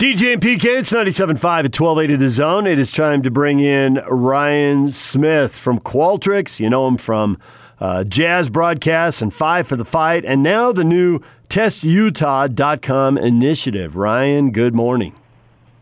DJ and PK, it's 97.5 at 1280 The Zone. It is time to bring in Ryan Smith from Qualtrics. You know him from uh, Jazz Broadcasts and Five for the Fight, and now the new TestUtah.com initiative. Ryan, good morning.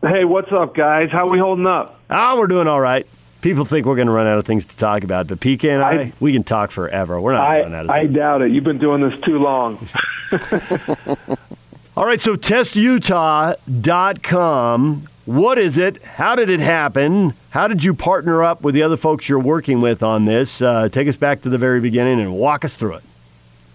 Hey, what's up, guys? How are we holding up? Ah, we're doing all right. People think we're going to run out of things to talk about, but PK and I, I we can talk forever. We're not I, running out of I doubt it. You've been doing this too long. All right, so testutah.com. What is it? How did it happen? How did you partner up with the other folks you're working with on this? Uh, take us back to the very beginning and walk us through it.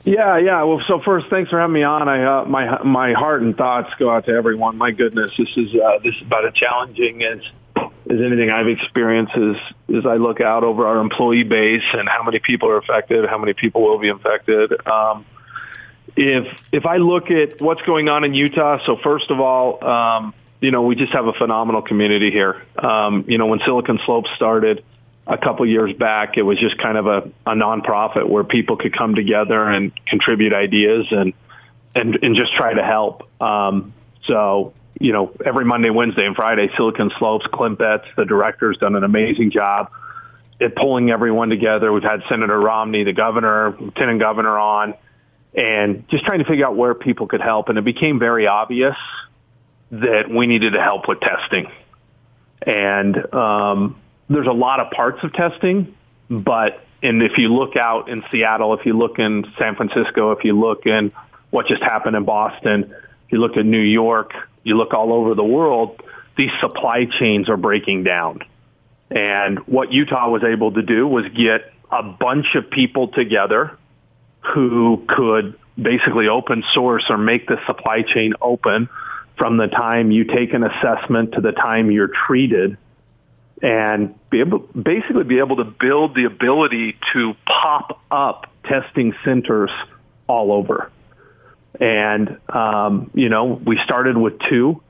Yeah, yeah. Well, so first, thanks for having me on. I uh, my my heart and thoughts go out to everyone. My goodness, this is uh, this is about as challenging as as anything I've experienced. As as I look out over our employee base and how many people are affected, how many people will be infected. Um, if if I look at what's going on in Utah, so first of all, um, you know, we just have a phenomenal community here. Um, you know, when Silicon Slopes started a couple years back, it was just kind of a, a nonprofit where people could come together and contribute ideas and and and just try to help. Um, so you know, every Monday, Wednesday, and Friday, Silicon Slopes, Clint Betts, the director's done an amazing job at pulling everyone together. We've had Senator Romney, the governor, lieutenant governor on and just trying to figure out where people could help. And it became very obvious that we needed to help with testing. And um, there's a lot of parts of testing, but and if you look out in Seattle, if you look in San Francisco, if you look in what just happened in Boston, if you look at New York, you look all over the world, these supply chains are breaking down. And what Utah was able to do was get a bunch of people together who could basically open source or make the supply chain open from the time you take an assessment to the time you're treated and be able, basically be able to build the ability to pop up testing centers all over. And, um, you know, we started with two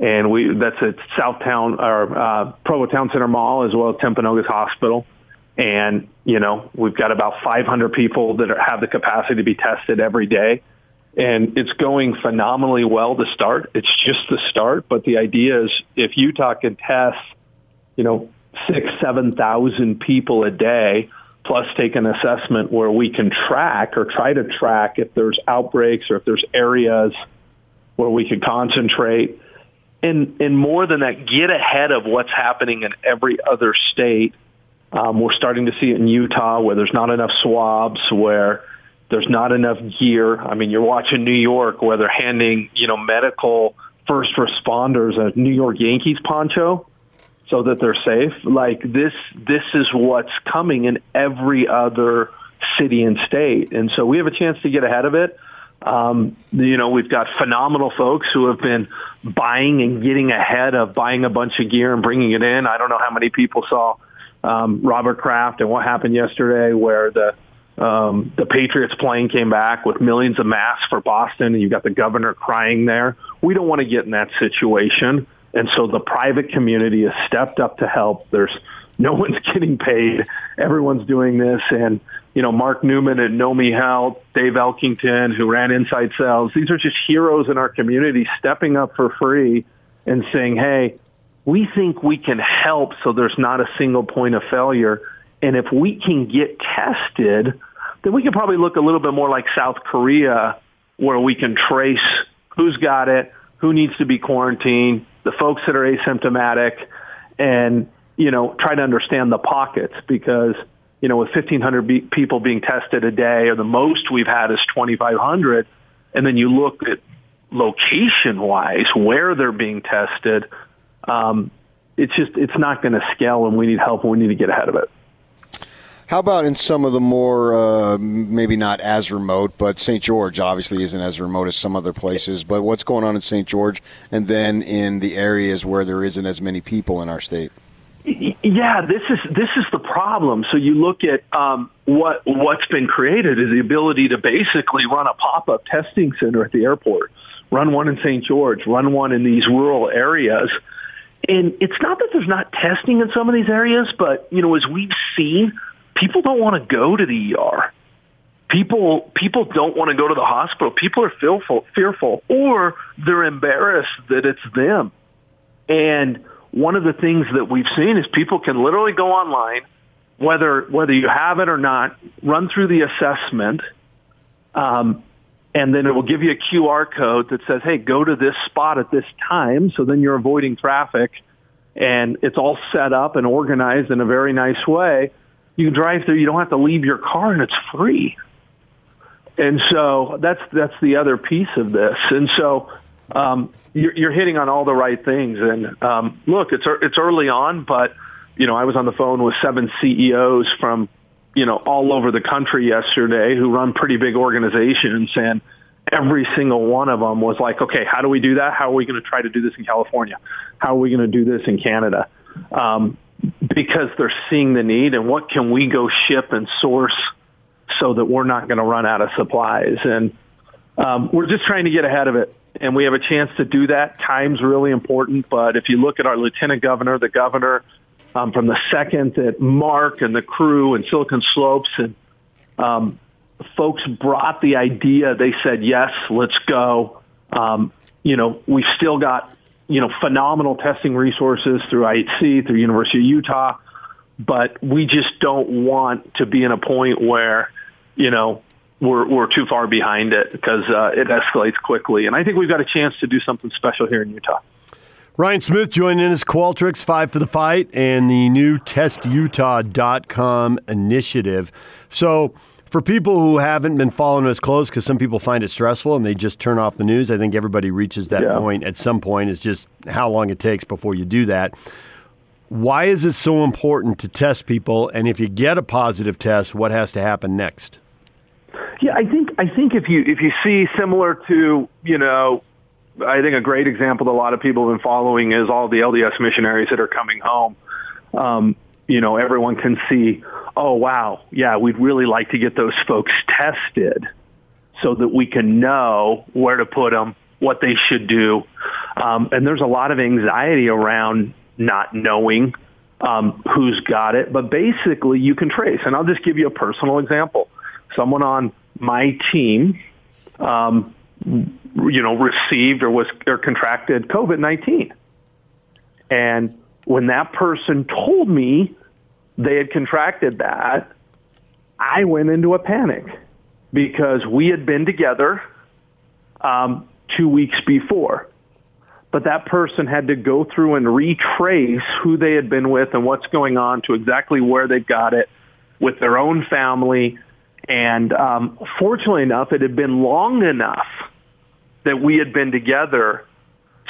and we, that's at Southtown or, uh, Provo Town Center Mall as well as Timpanogos Hospital. And, you know, we've got about 500 people that are, have the capacity to be tested every day. And it's going phenomenally well to start. It's just the start. But the idea is if Utah can test, you know, six, 7,000 people a day, plus take an assessment where we can track or try to track if there's outbreaks or if there's areas where we could concentrate. And, and more than that, get ahead of what's happening in every other state um, we're starting to see it in Utah where there's not enough swabs, where there's not enough gear. I mean, you're watching New York where they're handing, you know, medical first responders a New York Yankees poncho so that they're safe. Like this, this is what's coming in every other city and state. And so we have a chance to get ahead of it. Um, you know, we've got phenomenal folks who have been buying and getting ahead of buying a bunch of gear and bringing it in. I don't know how many people saw um, Robert Kraft and what happened yesterday where the um, the Patriots plane came back with millions of masks for Boston and you've got the governor crying there. We don't want to get in that situation. And so the private community has stepped up to help. There's no one's getting paid. Everyone's doing this. And, you know, Mark Newman at Nomi Health, Dave Elkington, who ran Inside Sales, these are just heroes in our community stepping up for free and saying, hey, we think we can help so there's not a single point of failure. And if we can get tested, then we can probably look a little bit more like South Korea where we can trace who's got it, who needs to be quarantined, the folks that are asymptomatic, and, you know, try to understand the pockets because, you know, with 1,500 be- people being tested a day or the most we've had is 2,500, and then you look at location-wise where they're being tested – um, it's just it's not going to scale, and we need help, and we need to get ahead of it. How about in some of the more, uh, maybe not as remote, but St. George obviously isn't as remote as some other places. But what's going on in St. George, and then in the areas where there isn't as many people in our state? Yeah, this is this is the problem. So you look at um, what what's been created is the ability to basically run a pop up testing center at the airport, run one in St. George, run one in these rural areas and it's not that there's not testing in some of these areas, but, you know, as we've seen, people don't want to go to the ER. people people don't want to go to the hospital. People are fearful, fearful, or they're embarrassed that it's them. And one of the things that we've seen is people can literally go online, whether whether you have it or not, run through the assessment, um, and then it will give you a QR code that says, "Hey, go to this spot at this time." So then you're avoiding traffic, and it's all set up and organized in a very nice way. You can drive through. You don't have to leave your car, and it's free. And so that's that's the other piece of this. And so um, you're, you're hitting on all the right things. And um, look, it's it's early on, but you know I was on the phone with seven CEOs from you know all over the country yesterday who run pretty big organizations, and every single one of them was like, okay, how do we do that? How are we going to try to do this in California? How are we going to do this in Canada? Um, because they're seeing the need, and what can we go ship and source so that we're not going to run out of supplies. And um, we're just trying to get ahead of it. And we have a chance to do that. Time's really important. But if you look at our lieutenant governor, the governor, um, from the second that Mark and the crew and Silicon Slopes and um, folks brought the idea, they said, yes, let's go. Um, you know, we've still got, you know, phenomenal testing resources through IHC, through University of Utah, but we just don't want to be in a point where you know, we're we're too far behind it because uh, it escalates quickly. And I think we've got a chance to do something special here in Utah. Ryan Smith joining in as Qualtrics, Five for the Fight, and the new TestUtah.com initiative. So, for people who haven't been following us close, because some people find it stressful and they just turn off the news, I think everybody reaches that yeah. point at some point. It's just how long it takes before you do that. Why is it so important to test people? And if you get a positive test, what has to happen next? Yeah, I think I think if you if you see similar to you know, I think a great example that a lot of people have been following is all the LDS missionaries that are coming home. Um, you know, everyone can see, oh wow, yeah, we'd really like to get those folks tested so that we can know where to put them, what they should do. Um, and there's a lot of anxiety around not knowing um, who's got it, but basically you can trace. And I'll just give you a personal example. Someone on my team, um, you know, received or was or contracted COVID nineteen, and when that person told me they had contracted that, I went into a panic because we had been together um, two weeks before. But that person had to go through and retrace who they had been with and what's going on to exactly where they got it with their own family and um, fortunately enough, it had been long enough that we had been together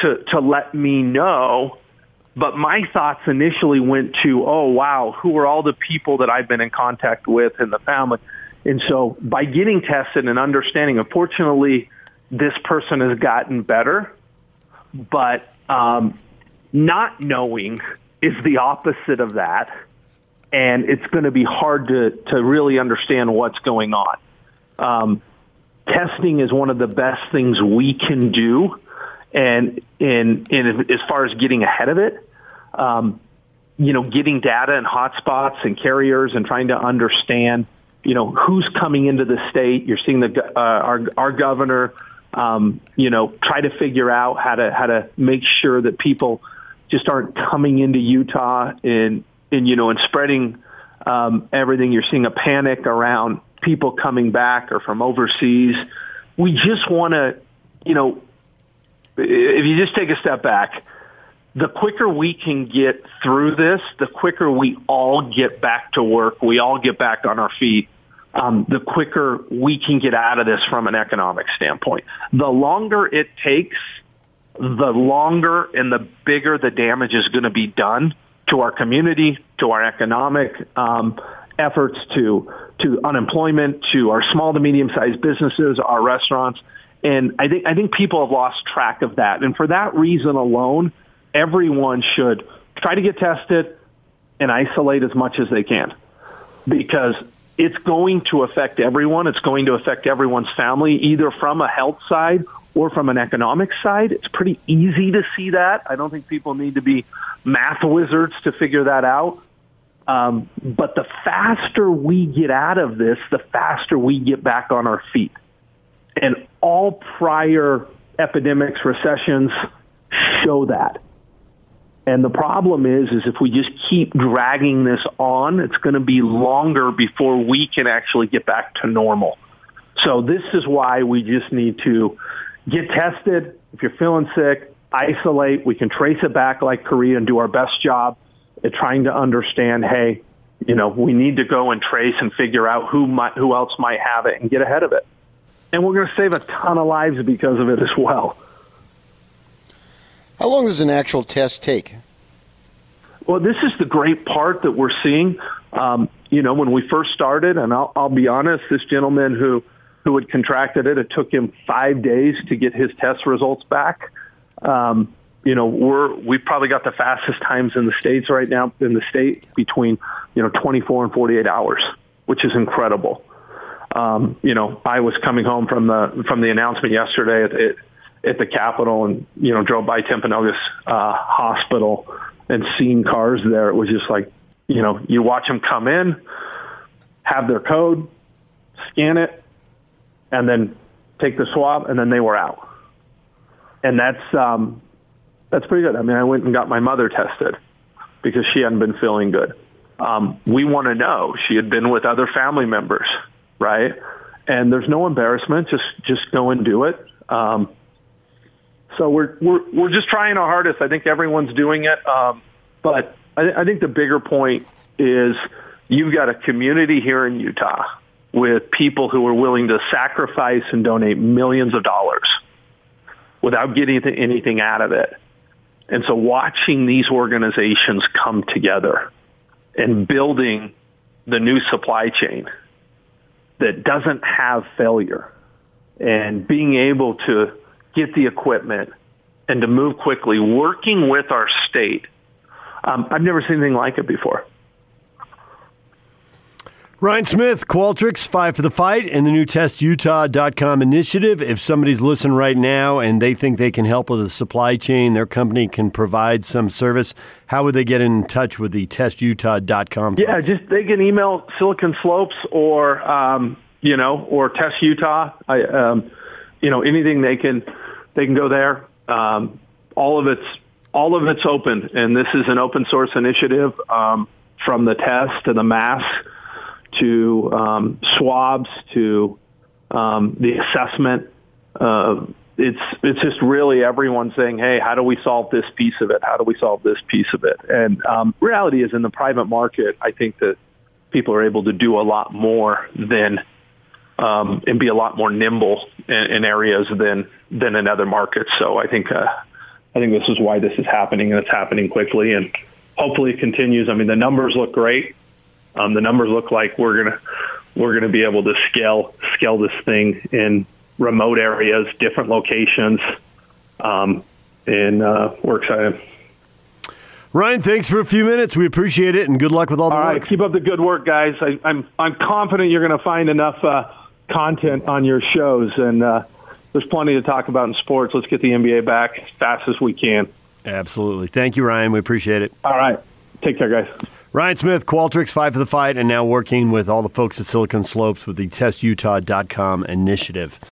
to to let me know. But my thoughts initially went to, oh wow, who are all the people that I've been in contact with in the family? And so by getting tested and understanding, unfortunately, this person has gotten better, but um, not knowing is the opposite of that and it's going to be hard to, to really understand what's going on. Um, testing is one of the best things we can do, and in, in as far as getting ahead of it, um, you know, getting data and hotspots and carriers and trying to understand, you know, who's coming into the state. You're seeing the uh, our our governor, um, you know, try to figure out how to how to make sure that people just aren't coming into Utah and and you know, and spreading um, everything. You're seeing a panic around people coming back or from overseas. We just want to, you know, if you just take a step back, the quicker we can get through this, the quicker we all get back to work, we all get back on our feet, um, the quicker we can get out of this from an economic standpoint. The longer it takes, the longer and the bigger the damage is going to be done to our community, to our economic um, efforts, to to unemployment, to our small to medium sized businesses, our restaurants, and I think I think people have lost track of that. And for that reason alone, everyone should try to get tested and isolate as much as they can, because it's going to affect everyone. It's going to affect everyone's family, either from a health side or from an economic side. It's pretty easy to see that. I don't think people need to be math wizards to figure that out. Um, but the faster we get out of this, the faster we get back on our feet. And all prior epidemics, recessions show that. And the problem is, is if we just keep dragging this on, it's going to be longer before we can actually get back to normal. So this is why we just need to get tested. If you're feeling sick, isolate. We can trace it back like Korea and do our best job at trying to understand, hey, you know, we need to go and trace and figure out who might, who else might have it and get ahead of it. And we're going to save a ton of lives because of it as well. How long does an actual test take? Well, this is the great part that we're seeing. Um, you know, when we first started, and I'll, I'll be honest, this gentleman who who had contracted it, it took him five days to get his test results back. Um, you know, we're we've probably got the fastest times in the states right now in the state between you know 24 and 48 hours, which is incredible. Um, you know, I was coming home from the from the announcement yesterday at, at, at the Capitol, and you know, drove by Timpanogos uh, Hospital and seeing cars there. It was just like, you know, you watch them come in, have their code, scan it, and then take the swab, and then they were out. And that's um, that's pretty good. I mean, I went and got my mother tested because she hadn't been feeling good. Um, we want to know she had been with other family members, right? And there's no embarrassment. Just just go and do it. Um, so we're we're we're just trying our hardest. I think everyone's doing it, um, but I, I think the bigger point is you've got a community here in Utah with people who are willing to sacrifice and donate millions of dollars without getting anything out of it and so watching these organizations come together and building the new supply chain that doesn't have failure and being able to get the equipment and to move quickly, working with our state. Um, I've never seen anything like it before. Ryan Smith, Qualtrics, five for the fight, and the new testutah.com initiative. If somebody's listening right now and they think they can help with the supply chain, their company can provide some service, how would they get in touch with the testutah.com? Yeah, just they can email Silicon Slopes or, um, you know, or Test Utah. I, um, you know, anything they can, they can go there. Um, all of it's, all of it's open, and this is an open source initiative um, from the test to the mask to um, swabs to um, the assessment. Uh, it's it's just really everyone saying, "Hey, how do we solve this piece of it? How do we solve this piece of it?" And um, reality is, in the private market, I think that people are able to do a lot more than um, and be a lot more nimble in, in areas than than in other markets. So I think uh, I think this is why this is happening, and it's happening quickly, and hopefully it continues. I mean, the numbers look great. Um, the numbers look like we're gonna we're gonna be able to scale scale this thing in remote areas, different locations, um, and uh, we're excited. Ryan, thanks for a few minutes. We appreciate it, and good luck with all the all work. Keep up the good work, guys. I, am I'm, I'm confident you're going to find enough uh, content on your shows, and uh, there's plenty to talk about in sports. Let's get the NBA back as fast as we can. Absolutely. Thank you, Ryan. We appreciate it. All right. Take care, guys. Ryan Smith, Qualtrics, five for the fight, and now working with all the folks at Silicon Slopes with the testutah.com initiative.